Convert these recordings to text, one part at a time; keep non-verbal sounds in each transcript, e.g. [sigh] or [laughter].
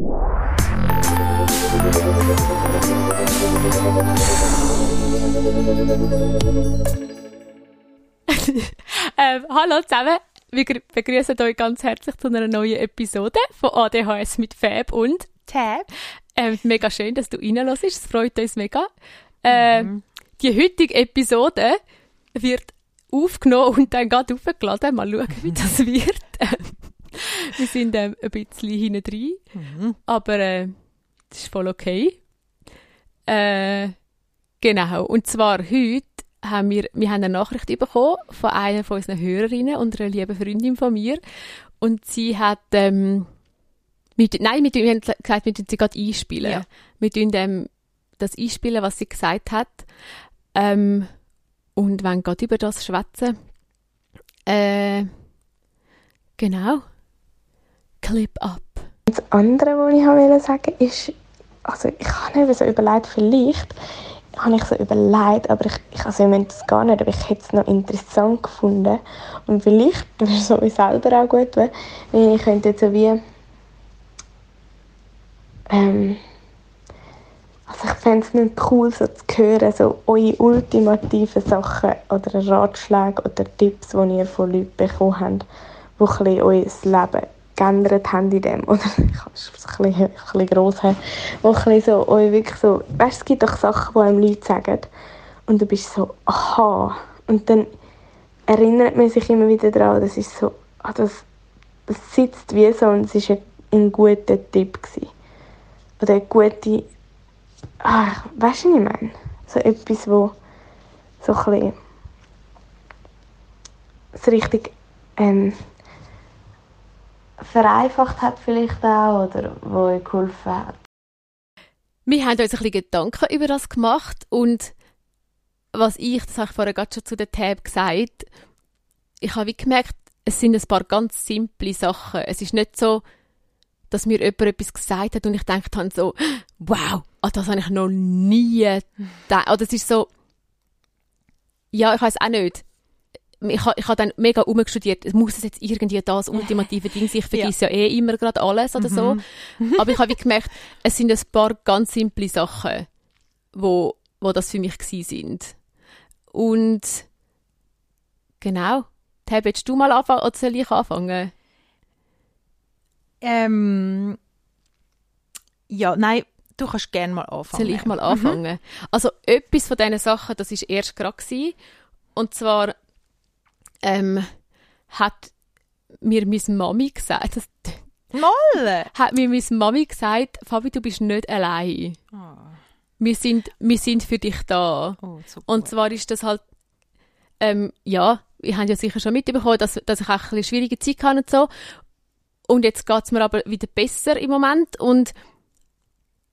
[laughs] ähm, hallo zusammen, wir begrüßen euch ganz herzlich zu einer neuen Episode von ADHS mit Fab und Tab. Ähm, mega schön, dass du reinlässt. Es freut uns mega. Äh, mhm. Die heutige Episode wird aufgenommen und dann gerade aufgeladen. Mal schauen, wie das [laughs] wird. [laughs] wir sind ähm, ein bisschen hinten drin. Mhm. Aber äh, das ist voll okay. Äh, genau. Und zwar heute haben wir, wir haben eine Nachricht bekommen von einer von unseren Hörerinnen und einer lieben Freundin von mir. Und sie hat, ähm, mit, nein, wir, wir haben gesagt, wir tun sie gerade einspielen. Ja. Wir tun ähm, das einspielen, was sie gesagt hat. Ähm, und wenn gerade über das schwätzen. Äh, genau. Clip up. Das andere, was ich wollte sagen, ist, also ich habe mir so überlegt, vielleicht habe ich so überlegt, aber ich, ich also ich das gar nicht, aber ich hätte es noch interessant gefunden und vielleicht [laughs] wäre es so selber auch gut, weil ich könnte so wie ähm, also ich fände es nicht cool, so zu hören, so eure ultimativen Sachen oder Ratschläge oder Tipps, die ihr von Leuten bekommen habt, die ein euer Leben geändert haben in dem. [laughs] Oder ich es ein bisschen, bisschen gross haben. Wo ein so, euch wirklich so, weißt, es gibt doch Sachen, die einem Leute sagen und du bist so, aha. Und dann erinnert man sich immer wieder daran, das ist so, ah, das, das sitzt wie so und es war ein, guter Tipp. Gewesen. Oder eine gute, ah, weißt du, was ich meine? So etwas, wo so ein bisschen so richtig ähm, vereinfacht hat vielleicht auch oder wo euch geholfen hat? Wir haben uns ein bisschen Gedanken über das gemacht und was ich, das habe ich vorher gerade schon zu der Tab gesagt, ich habe wie gemerkt, es sind ein paar ganz simple Sachen. Es ist nicht so, dass mir jemand etwas gesagt hat und ich gedacht habe so, wow, ah, das habe ich noch nie [laughs] gedacht. Oder es ist so, ja, ich weiß auch nicht ich habe ich ha dann mega umgestudiert, muss es jetzt irgendwie das ultimative Ding sein? Ich [laughs] vergesse ja. ja eh immer gerade alles oder so. Mhm. [laughs] Aber ich habe gemerkt, es sind ein paar ganz simple Sachen, wo, wo das für mich gewesen sind. Und genau. Tab, willst du mal anfangen oder soll ich anfangen? Ähm, ja, nein, du kannst gerne mal anfangen. Soll ich mal anfangen? Mhm. Also etwas von diesen Sachen, das war erst gerade Und zwar ähm, hat mir meine Mami gesagt, das, Mal! [laughs] hat mir meine Mami gesagt, Fabi, du bist nicht allein. Oh. Wir, sind, wir sind für dich da. Oh, und zwar ist das halt, ähm, ja, wir haben ja sicher schon mitbekommen, dass, dass ich auch ein bisschen schwierige Zeit hatte und so. Und jetzt geht es mir aber wieder besser im Moment. Und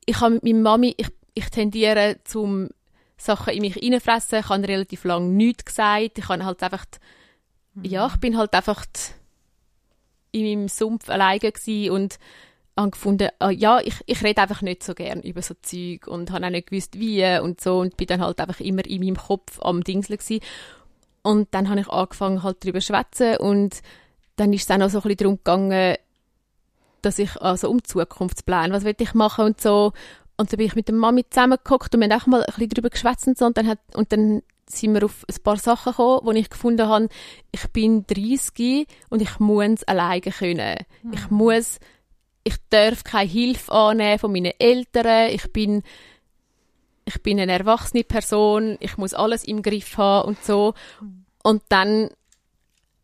ich habe mit meiner Mami, ich, ich tendiere zum Sachen in mich reinfressen. Ich habe relativ lange nichts gesagt. Ich habe halt einfach ja, ich bin halt einfach in meinem Sumpf alleine und habe gefunden, ah, ja, ich, ich rede einfach nicht so gern über so Zeug und habe auch nicht gewusst, wie und so und bin dann halt einfach immer in meinem Kopf am Dingsel gewesen. Und dann habe ich angefangen halt darüber zu schwätzen und dann ist es auch noch so ein bisschen darum gegangen, dass ich also um Zukunftspläne, was will ich machen und so. Und dann bin ich mit der Mami zusammengeguckt und wir haben auch mal ein bisschen darüber geschwätzt und so und dann, hat, und dann sind wir auf ein paar Sachen gekommen, wo ich gefunden habe, ich bin 30 und ich muss alleine können. Mhm. Ich muss, ich darf keine Hilfe annehmen von meinen Eltern. Ich bin, ich bin eine erwachsene Person. Ich muss alles im Griff haben und so. Mhm. Und dann,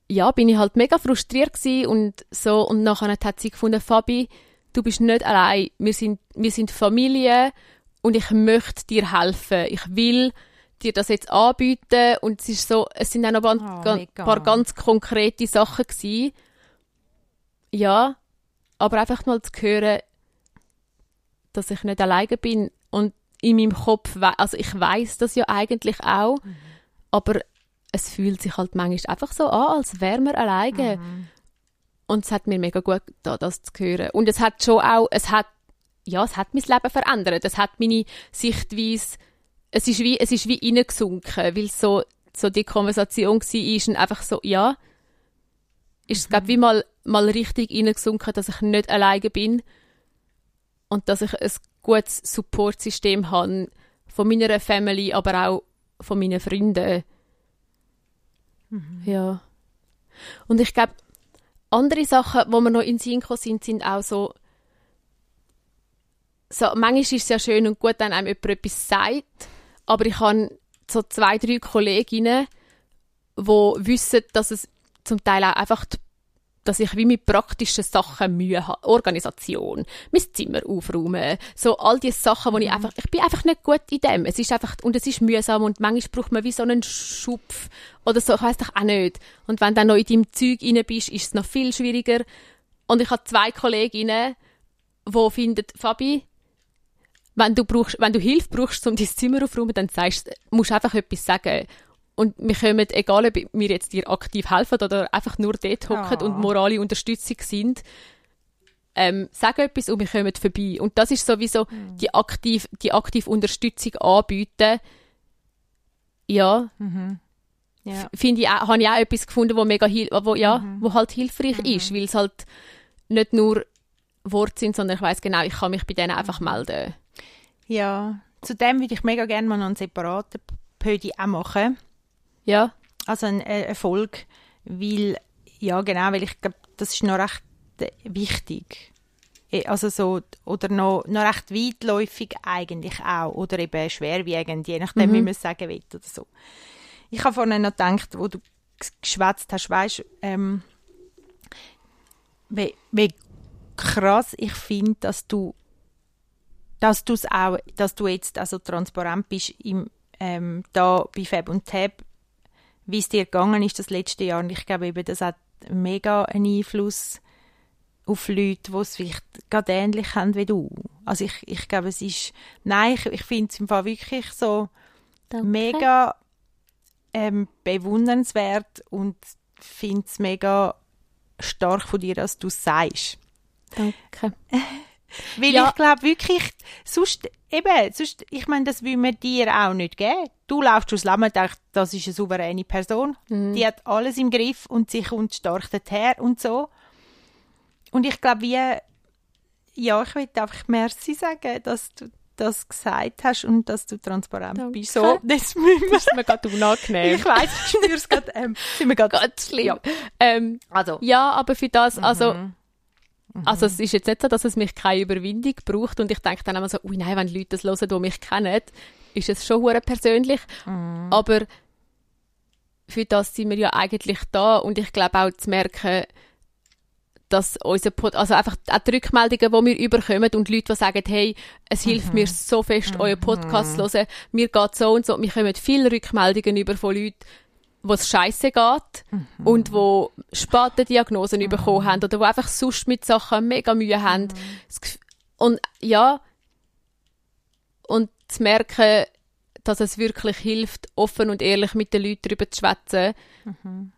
ja, bin ich halt mega frustriert gewesen und so. Und nachher hat sie gefunden, Fabi, du bist nicht allein. Wir sind, wir sind Familie und ich möchte dir helfen. Ich will, dir das jetzt anbieten und es ist so, es sind auch noch ein oh, paar ganz konkrete Sachen gewesen. Ja, aber einfach mal zu hören, dass ich nicht alleine bin und in meinem Kopf, also ich weiß das ja eigentlich auch, mhm. aber es fühlt sich halt manchmal einfach so an, als wäre man alleine. Mhm. Und es hat mir mega gut getan, das zu hören. Und es hat schon auch, es hat, ja, es hat mein Leben verändert. Es hat meine Sichtweise es ist wie, es ist wie reingesunken, weil so, so die Konversation war und einfach so, ja, ist es, mhm. glaube wie mal, mal richtig reingesunken, dass ich nicht alleine bin und dass ich ein gutes Supportsystem habe von meiner Family, aber auch von meinen Freunden. Mhm. Ja. Und ich glaube, andere Sachen, wo wir noch in Sinn gekommen sind, sind auch so, so, manchmal ist es ja schön und gut, wenn einem jemand etwas sagt, aber ich habe so zwei, drei Kolleginnen, die wissen, dass es zum Teil auch einfach die dass ich wie mit praktischen Sachen Mühe habe. Organisation, mein Zimmer aufräumen, so all diese Sachen, wo ich mhm. einfach, ich bin einfach nicht gut in dem. Es ist einfach, und es ist mühsam und manchmal braucht man wie so einen Schupf oder so, ich weiss doch auch nicht. Und wenn du dann noch in deinem Zeug rein bist, ist es noch viel schwieriger. Und ich habe zwei Kolleginnen, die finden, Fabi, wenn du, brauchst, wenn du Hilfe brauchst, um dein Zimmer aufzuräumen, dann sagst, musst du einfach etwas sagen. Und wir kommen, egal ob wir jetzt dir aktiv helfen oder einfach nur dort hocken oh. und morale Unterstützung sind, ähm, sagen etwas und wir kommen vorbei. Und das ist sowieso mhm. die aktiv, die aktiv Unterstützung anbieten. Ja. Mhm. ja. Finde ich, habe ich auch etwas gefunden, wo mega, wo, ja, mhm. wo halt hilfreich mhm. ist, weil es halt nicht nur Worte sind, sondern ich weiß genau, ich kann mich bei denen einfach mhm. melden. Ja, zudem würde ich mega gerne mal noch einen separaten Pödi auch machen. Ja. Also ein äh, Erfolg, weil, ja genau, weil ich glaube, das ist noch recht äh, wichtig. Äh, also so, oder noch, noch recht weitläufig eigentlich auch, oder eben schwerwiegend, je nachdem, mhm. wie man es sagen will oder so. Ich habe vorhin noch gedacht, wo du geschwätzt hast, weißt ähm, wie, wie krass ich finde, dass du dass du auch, dass du jetzt also transparent bist im, ähm, da bei Fab und Tab wie es dir gegangen ist das letzte Jahr. Und ich glaube eben, das hat mega einen Einfluss auf Leute, die es vielleicht gerade ähnlich haben wie du. Also ich, ich glaube, es ist, nein, ich, ich finde es im Fall wirklich so Danke. mega ähm, bewundernswert und finde es mega stark von dir, dass du es sagst. Danke. [laughs] Weil ja. ich glaube wirklich, sonst, eben, sonst, ich meine, das will man dir auch nicht geben. Du laufst durchs Leben und denkst, das ist eine souveräne Person. Mhm. Die hat alles im Griff und sie kommt stark daher und so. Und ich glaube, wie, ja, ich will einfach Merci sagen, dass du das gesagt hast und dass du transparent Danke. bist. So, das, das ist mir gerade unangenehm. ich weiß, ich spüre es gerade. Ähm, sind wir gerade schlimm. Ja. Ähm, also. ja, aber für das, also mhm. Mhm. Also es ist jetzt nicht so, dass es mich keine Überwindung braucht und ich denke dann immer so, ui nein, wenn Leute das hören, die mich kennen, ist es schon hure persönlich. Mhm. Aber für das sind wir ja eigentlich da und ich glaube auch zu merken, dass unser Pod also einfach auch die Rückmeldungen, die wir überkommen und Leute, die sagen, hey, es hilft mhm. mir so fest, mhm. euren Podcast zu hören, mir geht so und so, wir kommen viele Rückmeldungen über von Leuten, wo es scheiße geht mhm. und wo späte Diagnosen mhm. bekommen haben oder wo einfach sonst mit Sachen mega Mühe haben. Mhm. Und ja, und zu merken, dass es wirklich hilft, offen und ehrlich mit den Leuten darüber zu schwätzen. Mhm.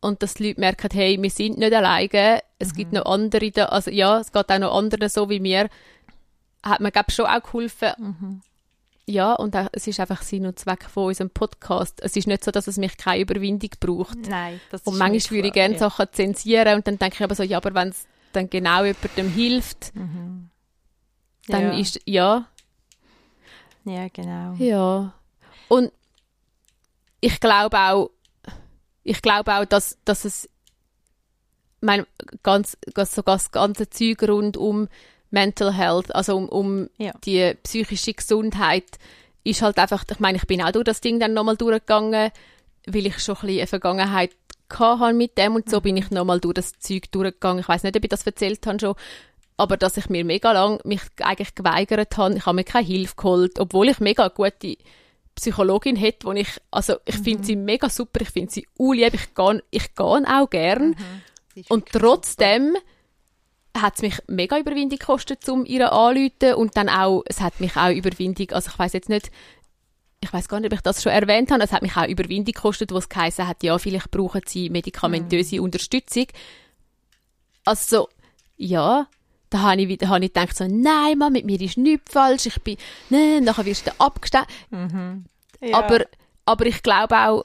Und dass die Leute merken, hey, wir sind nicht alleine, es gibt mhm. noch andere, also ja, es geht auch noch anderen so wie mir, hat mir, glaube schon auch geholfen, mhm ja, und auch, es ist einfach Sinn und Zweck von unserem Podcast. Es ist nicht so, dass es mich keine Überwindung braucht. Nein, das ist Und manchmal würde ich gerne ja. Sachen zensieren und dann denke ich aber so, ja, aber wenn es dann genau jemandem hilft, mhm. dann ja. ist, ja. Ja, genau. Ja. Und ich glaube auch, ich glaube auch, dass, dass es mein ganz, so das ganze Zeug rund um Mental Health, also um, um ja. die psychische Gesundheit, ist halt einfach, ich meine, ich bin auch durch das Ding dann nochmal durchgegangen, weil ich schon ein bisschen eine Vergangenheit hatte mit dem und so mhm. bin ich nochmal durch das Zeug durchgegangen. Ich weiß nicht, ob ich das erzählt habe schon, aber dass ich mir mega lang mich eigentlich geweigert habe, ich habe mir keine Hilfe geholt, obwohl ich mega gute Psychologin hätte, wo ich, also ich mhm. finde sie mega super, ich finde sie unlieb, ich gehe ich geh auch gern mhm. und trotzdem super hat es mich mega Überwindung gekostet, um ihr anzuleiten und dann auch, es hat mich auch Überwindung, also ich weiß jetzt nicht, ich weiß gar nicht, ob ich das schon erwähnt habe, es hat mich auch Überwindung gekostet, wo es geheißen hat, ja, vielleicht brauchen sie medikamentöse mhm. Unterstützung. Also, ja, da habe ich, da habe ich gedacht so, nein, Mann, mit mir ist nichts falsch, ich bin, ne, nachher wirst du abgestellt. Mhm. Ja. Aber, aber ich glaube auch,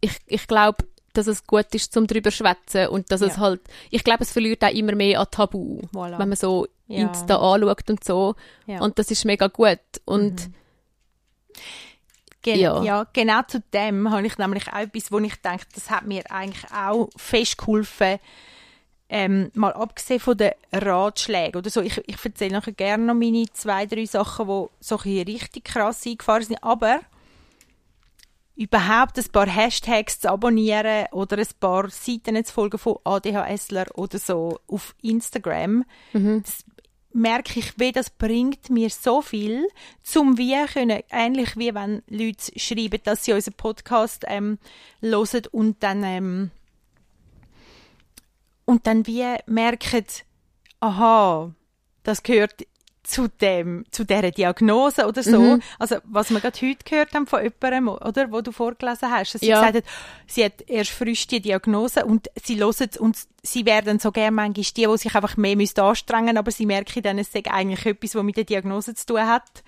ich, ich glaube, dass es gut ist, zum drüber schwätzen und dass ja. es halt, ich glaube, es verliert auch immer mehr an Tabu, voilà. wenn man so ja. Insta anschaut und so. Ja. Und das ist mega gut. Und mhm. Gen ja. ja. genau zu dem habe ich nämlich auch etwas, wo ich denke, das hat mir eigentlich auch fest geholfen, ähm, mal abgesehen von den Ratschlägen oder so. Ich, ich erzähle nachher gerne noch meine zwei, drei Sachen, die so richtig krass eingefahren sind, aber überhaupt ein paar Hashtags zu abonnieren oder ein paar Seiten zu folgen von ADHSler oder so auf Instagram, mhm. das merke ich, wie das bringt mir so viel, zum wir können, ähnlich wie wenn Leute schreiben, dass sie unseren Podcast ähm, hören und dann ähm, und dann wie merken, aha, das gehört zu dem, zu dieser Diagnose oder so. Mhm. Also, was wir gerade heute gehört haben von jemandem, oder, wo du vorgelesen hast, dass sie ja. gesagt hat, sie hat erst frisch die Diagnose und sie hören und sie werden so gerne manchmal die, die sich einfach mehr müssen anstrengen aber sie merken dann, es sei eigentlich etwas, was mit der Diagnose zu tun hat.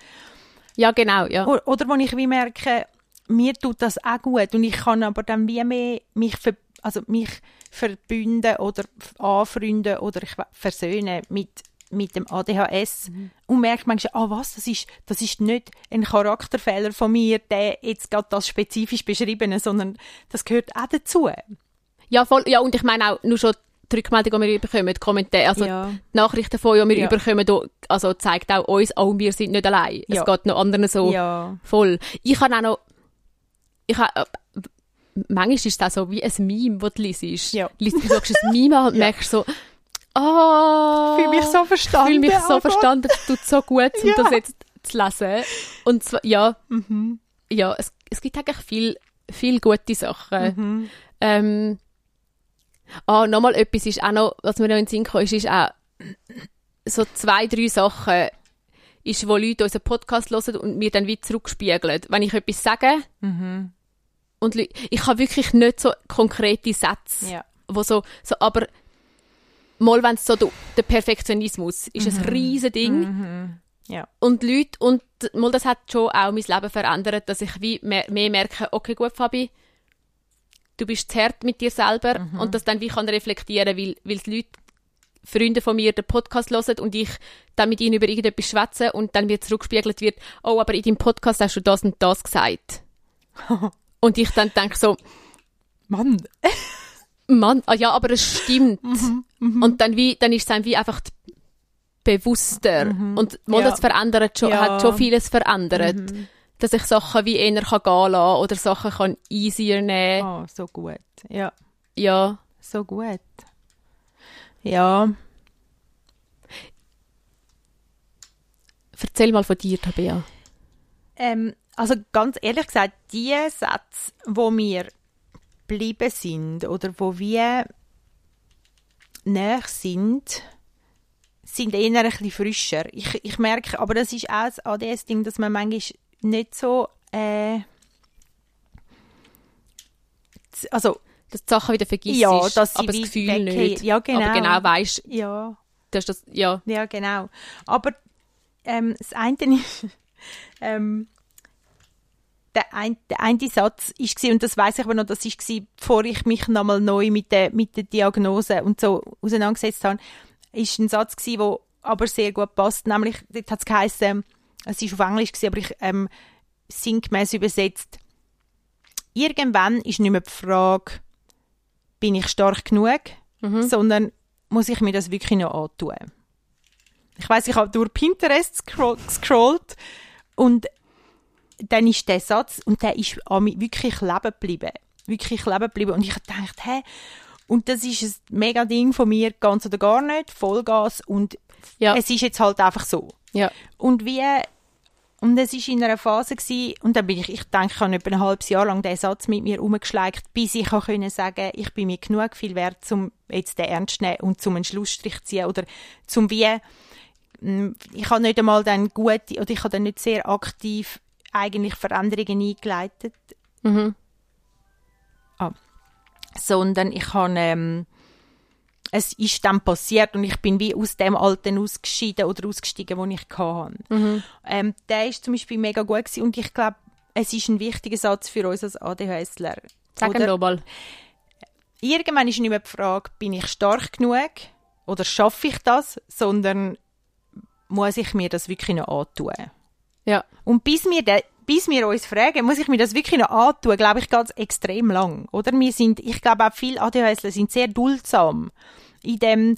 Ja, genau, ja. Oder, oder wo ich wie merke, mir tut das auch gut und ich kann aber dann wie mehr mich, ver also mich verbünden oder anfreunden oder ich versöhnen mit mit dem ADHS mhm. und merkt manchmal, ah was, das ist, das ist nicht ein Charakterfehler von mir, der jetzt gerade das spezifisch beschriebene, sondern das gehört auch dazu. Ja, voll, ja und ich meine auch nur schon die Rückmeldung, die wir bekommen, die Kommentare, also ja. die Nachrichten von die wir ja. bekommen, also zeigt auch uns, auch wir sind nicht allein. Ja. Es geht noch anderen so ja. voll. Ich habe auch noch, ich habe, äh, manchmal ist es auch so wie ein Meme, das du liest. Ja. Du sagst ein Meme und [laughs] merkst so, Oh, fühle mich so verstanden. Fühle mich so einfach. verstanden. Es tut so gut, um [laughs] ja. das jetzt zu lesen. Und zwar, ja, mhm. ja, es, es gibt eigentlich viel, viel gute Sachen. Mhm. Ähm, ah, nochmal etwas ist auch noch, was mir noch in den Sinn kam, ist, ist auch so zwei, drei Sachen, ist, wo Leute unseren Podcast hören und mir dann wieder zurückspiegeln. Wenn ich etwas sage, mhm. und ich habe wirklich nicht so konkrete Sätze, ja. wo so, so, aber mal wenn es so der Perfektionismus ist mhm. ein riesen Ding. Mhm. Ja. Und Leute, und mal das hat schon auch mein Leben verändert, dass ich wie mehr, mehr merke, okay, gut, Fabi, du bist zu hart mit dir selber mhm. und das dann wie kann reflektieren, weil, weil die Leute, Freunde von mir den Podcast hören und ich dann mit ihnen über irgendetwas schwätze und dann mir zurückgespiegelt wird, oh, aber in deinem Podcast hast du das und das gesagt. [laughs] und ich dann denke so, Mann. Mann, ah ja, aber es stimmt. Mhm, mhm. Und dann, wie, dann ist es dann wie einfach bewusster. Mhm. Und mal ja. das verändert schon, ja. hat schon vieles verändert. Mhm. Dass ich Sachen wie eher kann gehen lassen oder Sachen kann easier nehmen. Oh, so gut. Ja. Ja. So gut. Ja. Erzähl mal von dir, Tabea. Ähm, also ganz ehrlich gesagt, die Sätze, wo mir geblieben sind oder wo wir näher sind, sind eher ein bisschen frischer. Ich, ich merke, aber das ist auch ein ADS-Ding, dass man manchmal nicht so äh, also dass die Sachen wieder vergisst, ja, aber das Gefühl nicht. Ja, genau. Aber genau weißt, ja. dass das, ja. Ja, genau. Aber ähm, das eine ist, [laughs] ähm, der, ein, der eine Satz war, und das weiß ich aber noch, das war, bevor ich mich nochmal neu mit der, mit der Diagnose und so auseinandergesetzt habe, ist ein Satz gewesen, der aber sehr gut passt, nämlich, dort hat es geheißen, es war auf Englisch, gewesen, aber ich ähm, sinngemäß übersetzt, irgendwann ist nicht mehr die Frage, bin ich stark genug, mhm. sondern muss ich mir das wirklich noch antun. Ich weiß, ich habe durch Pinterest gescrollt und dann ist der Satz, und der ist an mich wirklich leben geblieben. Wirklich leben geblieben. Und ich habe gedacht, hä? Und das ist ein mega Ding von mir, ganz oder gar nicht, Vollgas. Und ja. es ist jetzt halt einfach so. Ja. Und wie, und es war in einer Phase gewesen, und dann bin ich, ich denke, ich habe etwa ein halbes Jahr lang diesen Satz mit mir umgeschleicht, bis ich auch können sagen, ich bin mir genug viel wert, um jetzt den ernst zu nehmen und zum einen Schlussstrich zu ziehen oder zum wie, mm, ich habe nicht einmal dann gute, oder ich habe dann nicht sehr aktiv eigentlich Veränderungen eingeleitet. Mhm. Ah. Sondern ich habe, ähm, es ist dann passiert und ich bin wie aus dem Alten ausgeschieden oder ausgestiegen, wo ich hatte. Mhm. Ähm, der ist zum Beispiel mega gut gewesen und ich glaube, es ist ein wichtiger Satz für uns als ADHSler. Sagen wir mal. Irgendwann ist nicht mehr die Frage, bin ich stark genug oder schaffe ich das, sondern muss ich mir das wirklich noch antun. Ja. Und bis wir, de, bis wir uns fragen, muss ich mir das wirklich noch antun, glaube ich, ganz extrem lang. Oder? Wir sind, ich glaube auch viele ADHSler sind sehr duldsam in dem,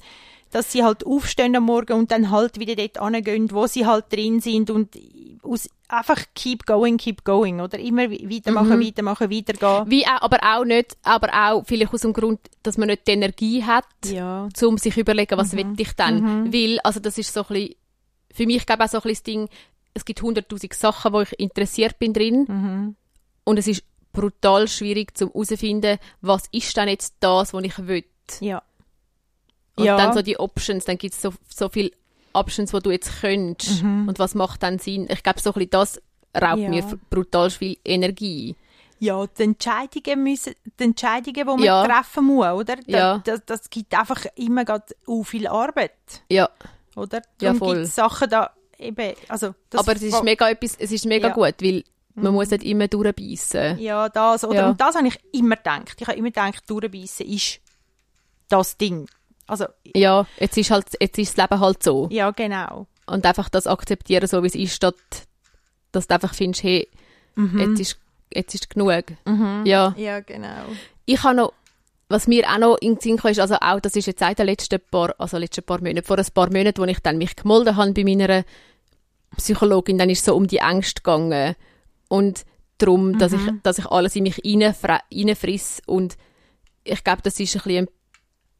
dass sie halt aufstehen am Morgen und dann halt wieder dort angehen, wo sie halt drin sind und aus, einfach keep going, keep going, oder? Immer weitermachen, mhm. weitermachen, weitergehen. Wie auch, aber auch nicht, aber auch vielleicht aus dem Grund, dass man nicht die Energie hat, ja. um sich überlegen, was mhm. will ich dann? Mhm. Weil, also das ist so ein bisschen, für mich glaube ich auch so ein bisschen das Ding, es gibt hunderttausend Sachen, wo ich interessiert bin drin. Mhm. Und es ist brutal schwierig zum herauszufinden, was ist denn jetzt das, was ich will. Ja. Und ja. dann so die Options, dann gibt es so, so viele Options, die du jetzt könntest. Mhm. Und was macht dann Sinn? Ich glaube, so ein bisschen das raubt ja. mir brutal viel Energie. Ja, die Entscheidungen, müssen, die Entscheidungen, die man ja. treffen muss, oder? Das, ja. das, das gibt einfach immer auch viel Arbeit. Ja. Oder? Darum ja, voll. Sachen da eben, also Aber es ist mega, etwas, es ist mega ja. gut, weil man mhm. muss nicht immer durchbeissen. Ja, das, oder? Ja. Und das habe ich immer gedacht. Ich habe immer gedacht, durchbeissen ist das Ding. Also, ja, jetzt ist, halt, jetzt ist das Leben halt so. Ja, genau. Und einfach das akzeptieren, so wie es ist, statt dass du einfach findest, hey, mhm. jetzt, ist, jetzt ist genug. Mhm. Ja. ja, genau. Ich habe noch was mir auch noch in den Sinn kam, ist, also auch, das ist jetzt seit den letzten paar, also letzten paar Monaten, vor ein paar Monaten, wo ich dann mich gemolden habe bei meiner Psychologin, dann ist es so um die Ängste gegangen. Und darum, mhm. dass, ich, dass ich alles in mich reinfriss. Und ich glaube, das ist ein bisschen ein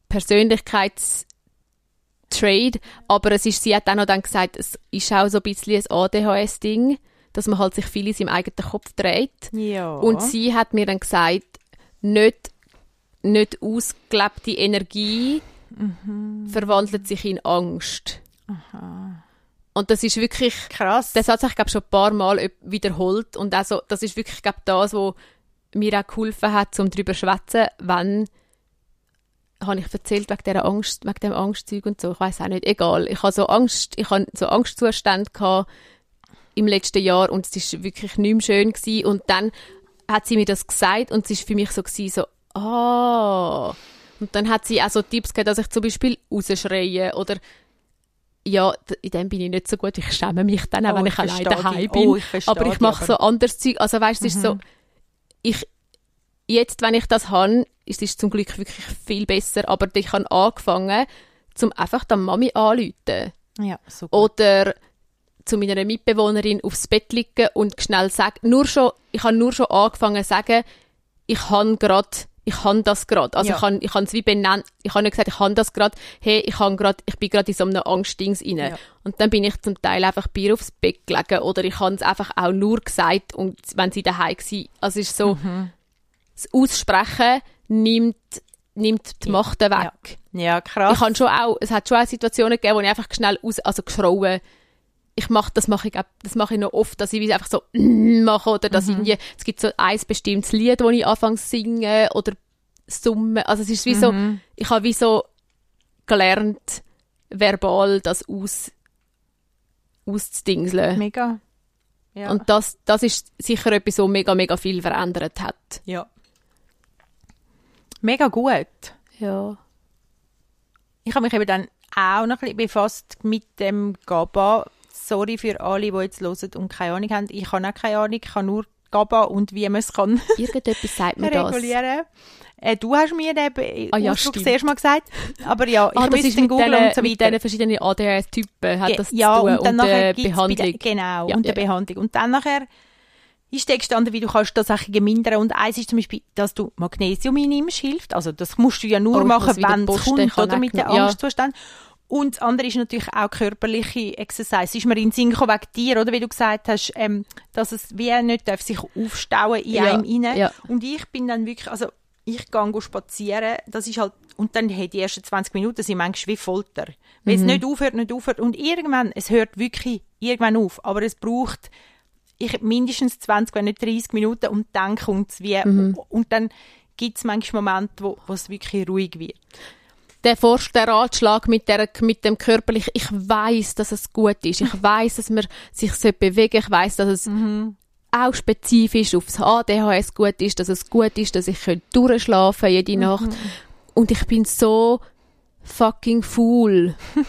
Persönlichkeitstrade. Aber es ist, sie hat auch noch dann gesagt, es ist auch so ein bisschen ein ADHS-Ding, dass man halt sich viel in seinem eigenen Kopf dreht. Ja. Und sie hat mir dann gesagt, nicht nicht ausgelebte Energie mhm. verwandelt sich in Angst. Aha. Und das ist wirklich krass. Das hat sich glaube schon ein paar Mal wiederholt und also das ist wirklich glaube das, was mir auch geholfen hat, um darüber zu schwätzen, wenn habe ich erzählt wegen dieser Angst, wegen dem Angstzeug und so. Ich weiß auch nicht. Egal. Ich habe so Angst, ich habe so Angstzustände gehabt im letzten Jahr und es ist wirklich nicht mehr schön gewesen. Und dann hat sie mir das gesagt und es ist für mich so gewesen, so Ah. Und dann hat sie auch so Tipps gegeben, dass ich zum Beispiel rausschreie oder ja, in dem bin ich nicht so gut. Ich schäme mich dann auch, oh, wenn ich, ich allein daheim bin. Oh, ich aber ich mache so anderes Zeug. Also weißt, du, mhm. ist so, ich, jetzt, wenn ich das habe, ist es zum Glück wirklich viel besser. Aber ich habe angefangen, zum einfach dann Mami anzuleiten. Ja, so Oder zu meiner Mitbewohnerin aufs Bett liegen und schnell sagen, nur schon, ich habe nur schon angefangen zu sagen, ich habe gerade ich habe das gerade. Also ja. ich habe ich es wie benannt. Ich habe nicht gesagt, ich habe das gerade. Hey, ich habe gerade, ich bin gerade in so einem Angstdings rein. Ja. Und dann bin ich zum Teil einfach bei ihr aufs Bett gelegen oder ich habe es einfach auch nur gesagt und wenn sie daheim war. Also es ist so, mhm. das Aussprechen nimmt nimmt die Macht weg. Ja. ja, krass. Ich habe schon auch, es hat schon auch Situationen gegeben, wo ich einfach schnell aus, also geschrauen ich mache das mache ich das mache ich noch oft, dass ich einfach so mache oder dass mhm. irgendwie, es gibt so ein bestimmtes Lied, wo ich anfange zu singen oder summen. Also es ist wie mhm. so, ich habe wie so gelernt, verbal das aus auszudingseln. Mega. Ja. Und das, das ist sicher etwas, was mega, mega viel verändert hat. Ja. Mega gut. Ja. Ich habe mich eben dann auch noch ein bisschen befasst mit dem GABA sorry für alle, die jetzt hören und keine Ahnung haben. Ich habe auch keine Ahnung, ich kann nur GABA und wie man es kann [laughs] Irgendetwas sagt mir regulieren. Äh, du hast mir den ah, ja, Ausdruck zuerst mal gesagt. Aber ja, ich ah, das ist den Google den, und so weiter. Mit diesen verschiedenen ADHS-Typen hat das ja, zu tun. Und dann und nachher der Behandlung. genau, ja, und der Behandlung. Und dann nachher ist da gestanden, wie du kannst das Sachen mindern. Und eins ist zum Beispiel, dass du Magnesium einnimmst, hilft. Also das musst du ja nur oh, machen, wenn es kommt, oder mit dem Angstzustand. Und das andere ist natürlich auch körperliche Exercise. Ist mir in den Sinn gekommen wegen dir, oder wie du gesagt hast, ähm, dass es wie nicht darf sich aufstauen in ja, einem rein. Ja. Und ich bin dann wirklich, also ich gehe spazieren, das ist halt, und dann hey, die ersten 20 Minuten sind manchmal wie Folter. Weil mhm. es nicht aufhört, nicht aufhört. Und irgendwann, es hört wirklich irgendwann auf, aber es braucht ich, mindestens 20, wenn nicht 30 Minuten und dann kommt es wie, mhm. und dann gibt es manchmal Momente, wo es wirklich ruhig wird der, Forsch, der Ratschlag mit, der, mit dem körperlichen, ich weiß, dass es gut ist. Ich [laughs] weiß, dass man sich bewegen Ich weiß, dass es mhm. auch spezifisch aufs ADHS gut ist, dass es gut ist, dass ich durchschlafen jede mhm. Nacht. Und ich bin so fucking fool. [laughs]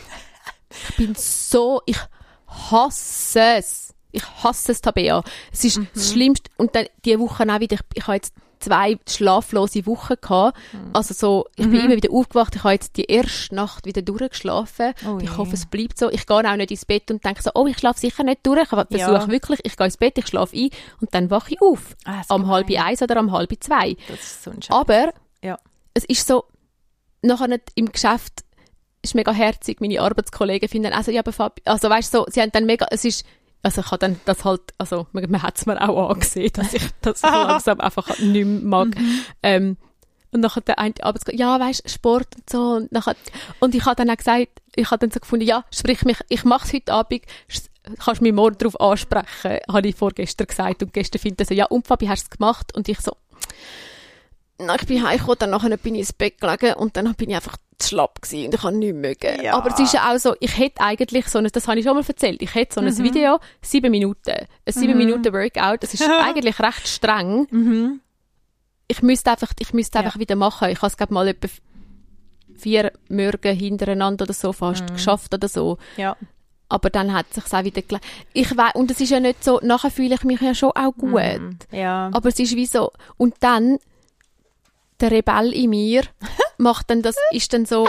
Ich bin so, ich hasse es. Ich hasse es, Tabea. Es ist mhm. das Schlimmste. Und dann diese Woche auch wieder, ich, ich habe jetzt zwei schlaflose Wochen gehabt. Mhm. Also so, ich bin mhm. immer wieder aufgewacht, ich habe jetzt die erste Nacht wieder durchgeschlafen. Oh ich hoffe, es bleibt so. Ich gehe auch nicht ins Bett und denke so, oh, ich schlafe sicher nicht durch. Ich versuche ja. wirklich, ich gehe ins Bett, ich schlafe ein und dann wache ich auf. Ah, am halb eins oder am halb zwei. So Aber ja. es ist so, nachher nicht im Geschäft ist mega herzig, meine Arbeitskollegen finden, also, ja, aber Fabi, also weißt du, so, sie haben dann mega, es ist, also ich habe dann das halt, also man, man hat es mir auch angesehen, dass ich das [laughs] langsam einfach nicht mehr mag. Mhm. Ähm, und nachher der eine Abend ja, weißt Sport und so. Und, nachher, und ich habe dann auch gesagt, ich habe dann so gefunden, ja, sprich mich, ich mache es heute Abend, kannst du mich morgen darauf ansprechen, habe ich vorgestern gesagt. Und gestern findet so, ja, und Fabi, hast du es gemacht? Und ich so, ich bin heimgekommen, dann nachher bin ich ins Bett gelegen und dann bin ich einfach zu schlapp gewesen und ich kann nicht mögen. Ja. Aber es ist ja auch so, ich hätte eigentlich so ein, das habe ich schon mal erzählt, ich hätte so ein mhm. Video, sieben Minuten, ein sieben mhm. Minuten Workout, das ist [laughs] eigentlich recht streng. Mhm. Ich müsste einfach, ich müsste einfach ja. wieder machen. Ich habe es glaube mal etwa vier Morgen hintereinander oder so fast mhm. geschafft oder so. Ja. Aber dann hat es sich auch wieder ich weiß und es ist ja nicht so nachher fühle ich mich ja schon auch gut mhm. ja. aber es ist wie so und dann der Rebell in mir [laughs] macht dann das, ist dann so,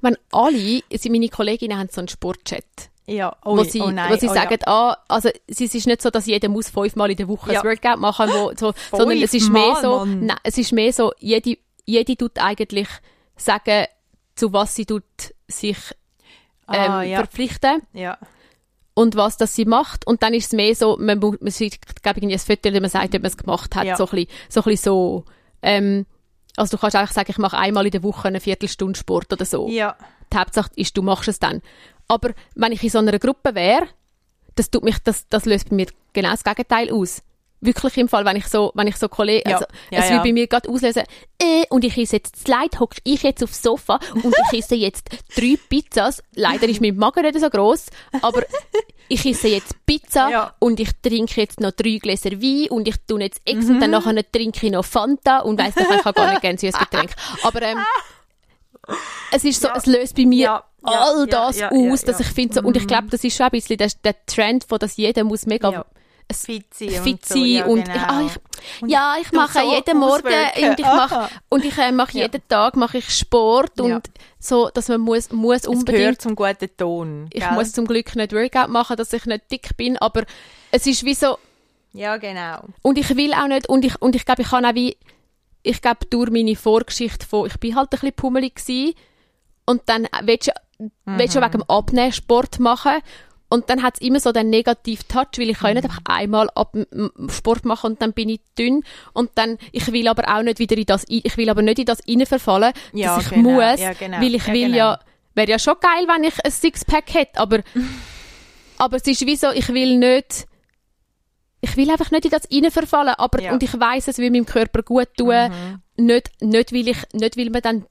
wenn alle, meine Kolleginnen haben so einen Sportchat. Ja, oi, wo sie, oh nein, wo sie oh sagen, ja. ah, also es ist nicht so, dass jeder muss fünfmal in der Woche ja. ein Workout machen, wo, so, [laughs] sondern es ist mehr so, nein, es ist mehr so, jede, jede tut eigentlich sagen, zu was sie tut sich ah, ähm, ah, ja. verpflichten. Ja. Und was das sie macht. Und dann ist es mehr so, man, man sieht, glaube ich, ein Foto, man sagt, ob man es gemacht hat, ja. so ein bisschen so, ein bisschen so ähm, also du kannst eigentlich sagen, ich mache einmal in der Woche eine Viertelstunde Sport oder so. Ja. Die Hauptsache ist, du machst es dann. Aber wenn ich in so einer Gruppe wäre, das tut mich, das, das löst bei mir genau das Gegenteil aus wirklich im Fall, wenn ich so, wenn ich so Kollegen, ja. also, ja, es ja. will bei mir gerade auslösen, äh, und ich esse jetzt das Leid, hocke ich jetzt aufs Sofa und ich esse jetzt drei Pizzas. Leider ist mein Magen nicht so groß, aber ich esse jetzt Pizza ja. und ich trinke jetzt noch drei Gläser Wein und ich tue jetzt extra, mhm. dann nachher trinke ich noch Fanta und weiss ich habe gar nicht gerne süßes Getränk. Aber, ähm, es ist so, es löst bei mir all das aus, dass ich finde so, und ich mhm. glaube, das ist schon ein bisschen der, der Trend von, dass jeder muss mega fit sein. Fit sein und, so, ja, und, genau. ich, ah, ich, ja, ich mache so jeden Morgen und ich mache [laughs] und ich äh, mache jeden Tag mache ich Sport und so, dass man muss, muss unbedingt. Es gehört zum guten Ton. Ich muss zum Glück nicht Workout machen, dass ich nicht dick bin, aber es ist wie so. Ja, genau. Und ich will auch nicht und ich und ich glaube, ich kann auch wie ich glaube durch meine Vorgeschichte von ich bin halt ein bisschen pummelig gewesen, und dann willst du, mhm. willst du wegen dem Abnehmen Sport machen und dann hat es immer so den negativen Touch, weil ich kann nicht einfach einmal ab Sport machen und dann bin ich dünn und dann, ich will aber auch nicht wieder in das, ich will aber nicht in das verfallen, ja, dass ich genau, muss, ja, genau, weil ich ja, will genau. ja, wäre ja schon geil, wenn ich ein Sixpack hätte, aber, [laughs] aber es ist wie so, ich will nicht, ich will einfach nicht in das verfallen, aber, ja. und ich weiß es will meinem Körper gut tun, mhm. nicht, nicht weil ich, nicht weil man dann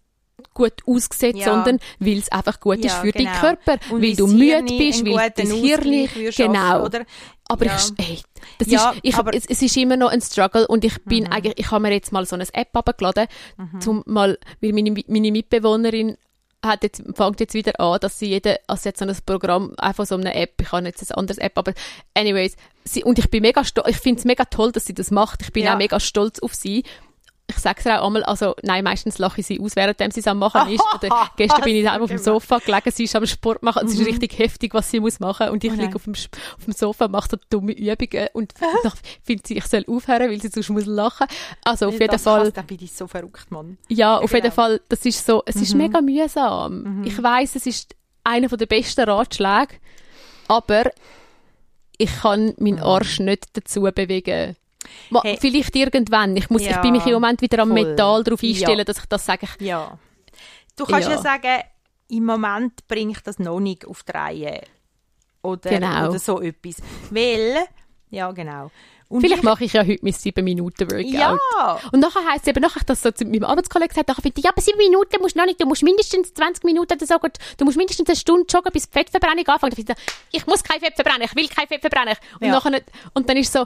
gut ausgesetzt, ja. sondern weil es einfach gut ja, ist für genau. deinen Körper, und weil du müde bist, weil dein Hirn, genau. Oder? Aber ja. ich, ey, das ja, ist, ich, es, es, ist immer noch ein Struggle und ich bin mhm. eigentlich, ich habe mir jetzt mal so eine App abgeladen, mhm. zum mal, weil meine, meine Mitbewohnerin hat jetzt, fängt jetzt wieder an, dass sie jede, also jetzt so ein Programm, einfach so eine App, ich habe jetzt ein anderes App, aber anyways, sie, und ich bin mega stolz, ich finde es mega toll, dass sie das macht, ich bin ja. auch mega stolz auf sie ich sage es auch einmal, also nein, meistens lache ich sie aus, während sie es am machen ist. Oder [laughs] gestern bin ich auf dem Sofa gelegen, sie ist am Sport machen und es ist mhm. richtig heftig, was sie muss machen und ich oh liege auf dem, auf dem Sofa, mache so dumme Übungen und [laughs] dann findet sie, ich soll aufhören, weil sie sonst muss lachen. Also auf jeden das Fall. Dann bin ich so verrückt, Mann. Ja, auf genau. jeden Fall, das ist so, es mhm. ist mega mühsam. Mhm. Ich weiß, es ist einer der besten Ratschläge, aber ich kann meinen mhm. Arsch nicht dazu bewegen, Hey. Vielleicht irgendwann. Ich, muss, ja, ich bin mich im Moment wieder am voll. Metall darauf einstellen, ja. dass ich das sage. Ja. Du kannst ja. sagen, im Moment bringe ich das noch nicht auf die Reihe. Oder, genau. oder so etwas. Weil, ja genau. Und Vielleicht ich, mache ich ja heute mein 7 Minuten Workout. Ja. Und nachher heisst es eben, nachher das so zu meinem Arbeitskollegen gesagt, nachher finde ich, ja, aber 7 Minuten musst du noch nicht, du musst mindestens 20 Minuten oder so, du musst mindestens eine Stunde joggen, bis die Fettverbrennung anfängt. Ich, ich muss kein Fett verbrennen, ich will kein Fett verbrennen. Und, ja. nachher, und dann ist so,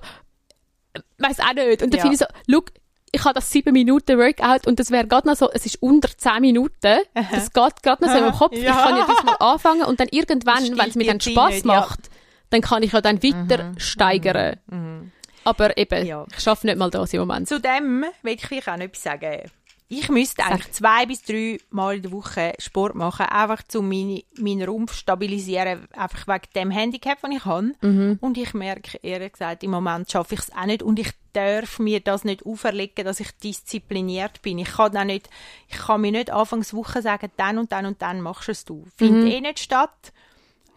weiß auch nicht. Und dann ja. finde ich so, look, ich habe das sieben Minuten Workout und das wäre gerade noch so, es ist unter zehn Minuten. Das geht gerade noch so im Kopf. Ja. Ich kann ja das mal anfangen und dann irgendwann, wenn es mir dann Spaß macht, ja. dann kann ich ja dann weiter mhm. steigern. Mhm. Aber eben, ja. ich schaffe nicht mal das im Moment. Zu dem will ich auch noch etwas sagen. Ich müsste eigentlich zwei bis drei Mal in der Woche Sport machen, einfach um meine, meinen Rumpf stabilisieren, einfach wegen dem Handicap, das ich habe. Mhm. Und ich merke, ehrlich gesagt, im Moment schaffe ich es auch nicht und ich darf mir das nicht auferlegen, dass ich diszipliniert bin. Ich kann, nicht, ich kann mir nicht Anfangswoche sagen, dann und dann und dann machst es du. Findet mhm. eh nicht statt.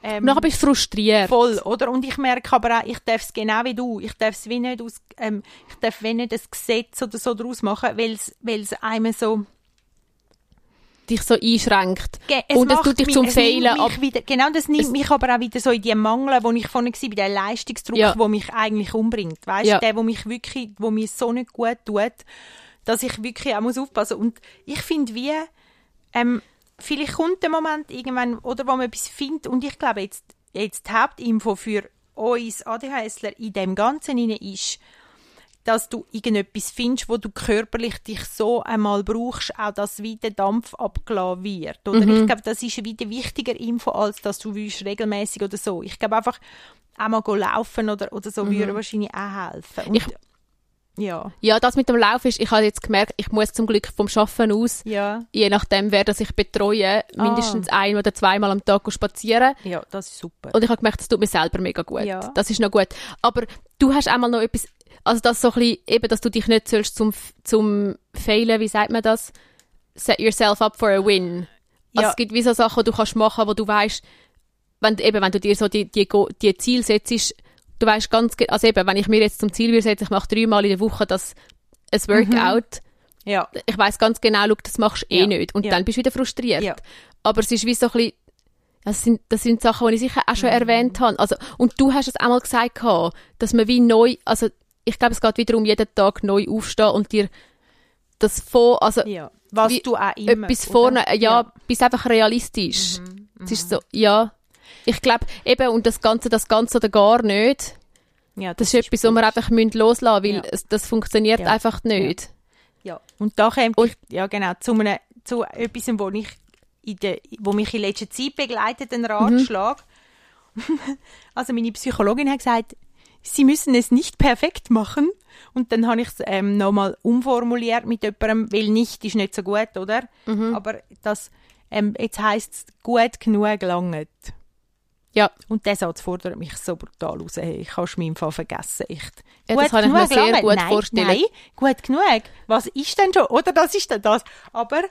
Ähm, Nachher bist du frustriert. Voll, oder? Und ich merke aber auch, ich darf es genau wie du. Ich darf es wie nicht aus, ähm, ich darf wie nicht ein Gesetz oder so daraus machen, weil es einem so dich so einschränkt. Ge es und es tut dich mich, zum Fehlen ab. Wieder, genau, das nimmt mich aber auch wieder so in die Mangel, wo ich vorhin war, bei dem Leistungsdruck, ja. wo mich eigentlich umbringt. Weißt du, ja. der, wo mich wirklich, wo mir so nicht gut tut, dass ich wirklich auch muss aufpassen. Und ich finde wie, ähm, vielleicht kommt der Moment irgendwann, oder wo man etwas findet, und ich glaube, jetzt, jetzt die Hauptinfo für uns ADHSler in dem Ganzen ist, dass du irgendetwas findest, wo du körperlich dich so einmal brauchst, auch dass wie der Dampf abgelassen wird. Oder mhm. ich glaube, das ist wieder wichtiger Info, als dass du willst, regelmäßig oder so. Ich glaube einfach, einmal laufen oder, oder so mhm. würde wahrscheinlich auch helfen. Und ich ja. Ja, das mit dem Laufen ist, ich habe jetzt gemerkt, ich muss zum Glück vom Schaffen aus, ja. je nachdem, wer das ich betreue, ah. mindestens ein oder zweimal am Tag spazieren. Ja, das ist super. Und ich habe gemerkt, das tut mir selber mega gut. Ja. Das ist noch gut. Aber du hast einmal noch etwas, also das so ein bisschen, eben, dass du dich nicht sollst zum, zum Failen, wie sagt man das? Set yourself up for a win. Also ja. es gibt wie so Sachen, die du kannst machen, wo du weißt, wenn, eben, wenn du dir so die, die, die Ziele setzt, du weißt ganz genau, also eben, wenn ich mir jetzt zum Ziel würde setzen, ich mache dreimal in der Woche das, ein Workout, mhm. ja. ich weiß ganz genau, schau, das machst du eh ja. nicht. Und ja. dann bist du wieder frustriert. Aber es ist wie so ein bisschen, das sind, das sind Sachen, die ich sicher auch schon mhm. erwähnt habe. Also, und du hast es auch mal gesagt, dass man wie neu, also ich glaube, es geht wieder um jeden Tag neu aufstehen und dir das vor, also ja. was du auch immer, etwas vorne, ja, ja, bist einfach realistisch. Mhm. Es ist so, ja, ich glaube, eben, und das Ganze, das Ganze oder gar nicht, ja, das, das ist etwas, was wir einfach loslassen müssen, weil ja. es, das funktioniert ja. einfach nicht. Ja. und da kommt ich, ja genau, zu, einem, zu etwas, wo, ich in der, wo mich in letzter Zeit begleitet, ein Ratschlag. Mhm. [laughs] also meine Psychologin hat gesagt, sie müssen es nicht perfekt machen. Und dann habe ich es ähm, nochmal umformuliert mit jemandem, weil nicht ist nicht so gut, oder? Mhm. Aber das, ähm, jetzt heisst es, gut genug langt. Ja. Und der Satz fordert mich so brutal raus. Hey, ich kann mich im Fall vergessen. Echt. Ja, gut das kann ich mir sehr lange. gut nein, vorstellen. Nein, gut genug. Was ist denn schon? Oder das ist denn das. Aber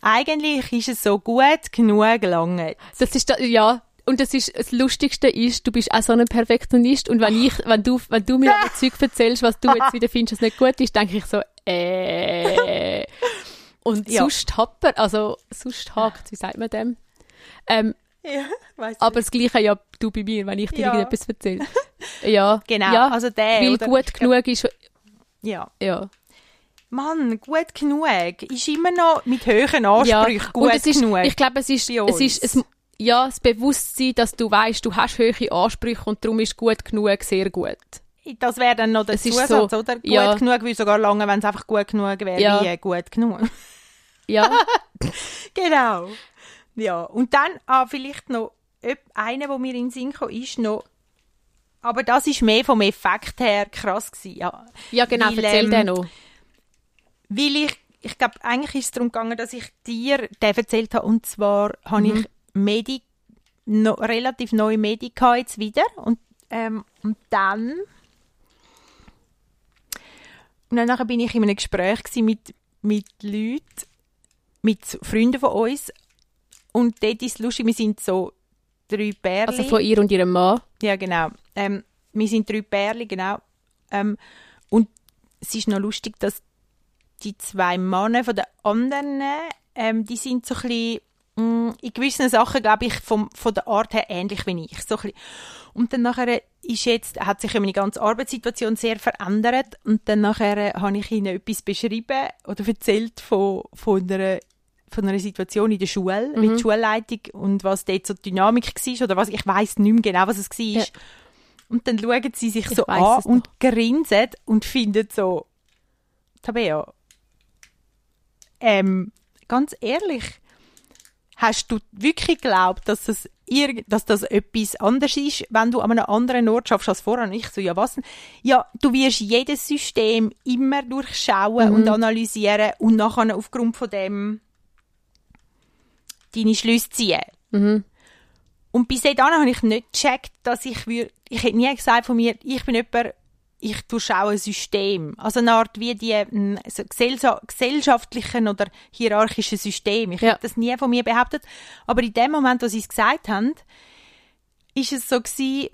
eigentlich ist es so gut genug lange. Das ist da, ja. Und das ist, das Lustigste ist, du bist auch so ein Perfektionist und wenn ich, wenn du, wenn du mir aber Zeug erzählst, was du jetzt wieder findest, was nicht gut ist, denke ich so, äh. [laughs] Und ja. sonst happer, also, sonst hakt, wie sagt man dem? Ähm, [laughs] ja, aber das Gleiche ja du bei mir, wenn ich dir ja. irgendetwas erzähle. [laughs] Ja, genau. Ja, also der, weil oder? gut genug ist. Ja. Ja. Mann, gut genug ist immer noch mit höheren Ansprüchen ja. gut ist, genug. Ich glaube, es ist, es ist es, ja, das Bewusstsein, dass du weißt, du hast hohe Ansprüche und darum ist gut genug sehr gut. Das wäre dann noch der es Zusatz, so, oder? Gut ja. genug will sogar lange, wenn es einfach gut genug wäre, ja. wie gut genug. Ja. [laughs] genau. Ja, und dann ah, vielleicht noch einer, der mir in den Sinn kam, ist noch aber das ist mehr vom Effekt her krass gewesen. Ja, ja genau, weil, erzähl ähm, den noch. Weil ich, ich glaube, eigentlich ist es darum gegangen, dass ich dir den erzählt habe, und zwar mhm. habe ich Medi no, relativ neue Medika jetzt wieder und, ähm, und dann und dann bin ich in einem Gespräch mit, mit Leuten, mit Freunden von uns und dort ist es lustig, wir sind so drei Pärchen. Also von ihr und ihrem Mann? Ja, genau. Ähm, wir sind drei Pärchen, genau. Ähm, und es ist noch lustig, dass die zwei Männer von den anderen, ähm, die sind so ein bisschen, mm, in gewissen Sachen, glaube ich, vom, von der Art her ähnlich wie ich. So ein und dann nachher ist jetzt, hat sich meine ganze Arbeitssituation sehr verändert und dann nachher habe ich ihnen etwas beschrieben oder erzählt von, von einer von einer Situation in der Schule mhm. mit der Schulleitung und was dort so die Dynamik war oder was, ich weiß nicht mehr genau, was es war. Ja. Und dann schauen sie sich ich so an und grinsen und finden so, Tabea, ähm, ganz ehrlich, hast du wirklich geglaubt, dass das, dass das etwas anderes ist, wenn du an einem anderen Ort schaffst als vorher? Und ich so, ja was? Ja, du wirst jedes System immer durchschauen mhm. und analysieren und nachher aufgrund von dem deine Schlüsse ziehen. Mhm. Und bis dahin habe ich nicht gecheckt, dass ich würde, ich hätte nie gesagt von mir, ich bin jemand, ich durchschaue ein System. Also eine Art wie die also gesellschaftlichen oder hierarchischen System. Ich ja. habe das nie von mir behauptet. Aber in dem Moment, wo sie es gesagt haben, ist es so gewesen,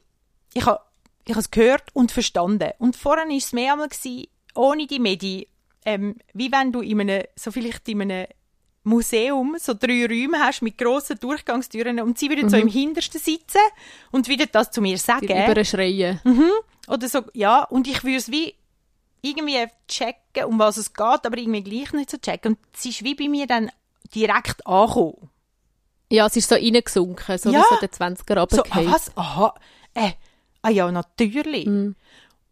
ich habe ich es gehört und verstanden. Und vorher war es mehr einmal gewesen, ohne die Medien, ähm, wie wenn du in einem, so vielleicht in einem Museum so drei Räume hast mit grossen Durchgangstüren und sie würden mhm. so im Hintersten sitzen und wieder das zu mir sagen. Überschreien. Mhm. Oder so, ja, und ich würde es wie irgendwie checken, um was es geht, aber irgendwie gleich nicht so checken. Und es ist wie bei mir dann direkt angekommen. Ja, es ist so reingesunken, so ja. wie so der 20er so, ah, was? Aha, äh, ah ja, natürlich. Mhm.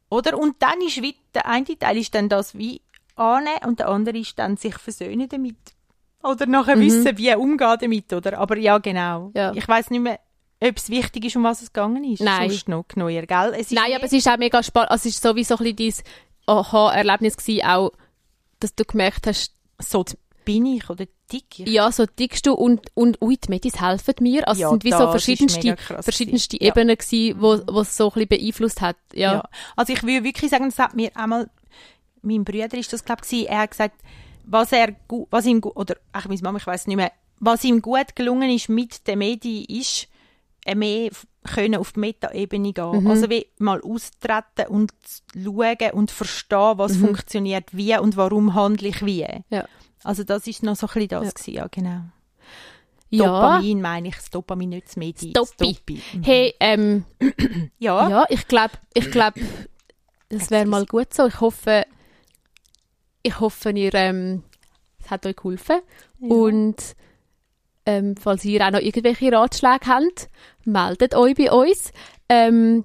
Oder? Und dann ist wie, der eine Teil ist dann das wie annehmen und der andere ist dann sich versöhnen damit. Oder nachher mhm. wissen, wie umgehen damit, oder? Aber ja, genau. Ja. Ich weiß nicht mehr, ob es wichtig ist, um was es gegangen ist. Nein. Sonst noch neuer, gell? Nein, aber es ist auch mega spannend. Also es ist sowieso ein bisschen dein Aha-Erlebnis gewesen, auch, dass du gemerkt hast, so bin ich oder dick ich. Ja, so dickst du und, und ui, die Medis helfen mir. Also ja, es sind wie so verschiedenste, verschiedenste ja. Ebenen gewesen, wo, wo es so ein bisschen beeinflusst hat. Ja. ja. Also ich würde wirklich sagen, das hat mir einmal, mein Bruder ist das glaube ich, er hat gesagt, was er was ihm oder ach meine Mama, ich weiß nicht mehr, was ihm gut gelungen ist mit den Medien ist, äh, mehr können auf die Meta-Ebene gehen. Mhm. Also wie mal austreten und schauen und verstehen, was mhm. funktioniert wie und warum handle ich wie. Ja. Also das ist noch so ein bisschen das ja, gewesen, ja genau. Ja. Dopamin meine ich, das Dopamin nicht das Medien. Dopi. Mhm. Hey, ähm, ja. ja, ich glaube, ich glaub, das wäre mal gut so. Ich hoffe, ich hoffe, ihr, ähm, es hat euch geholfen. Ja. Und ähm, falls ihr auch noch irgendwelche Ratschläge habt, meldet euch bei uns. Ähm,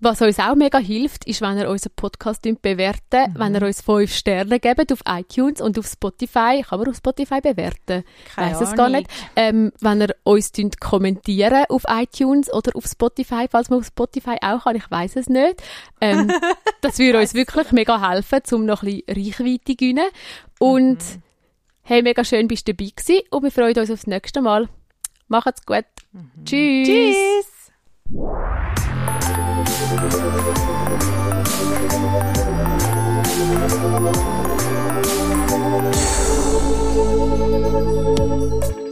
was uns auch mega hilft, ist, wenn ihr unseren Podcast bewerten, mhm. wenn ihr uns fünf Sterne gebt auf iTunes und auf Spotify. Kann man auf Spotify bewerten? Ich weiß es gar nicht. Ähm, wenn ihr uns kommentieren auf iTunes oder auf Spotify, falls man auf Spotify auch kann, ich weiß es nicht. Ähm, [laughs] das würde uns wirklich mega helfen, um noch ein bisschen Reichweite zu gewinnen. Und mhm. hey, mega schön bist du dabei gewesen und wir freuen uns aufs nächste Mal. Macht's gut. Mhm. Tschüss. Tschüss. Thank you.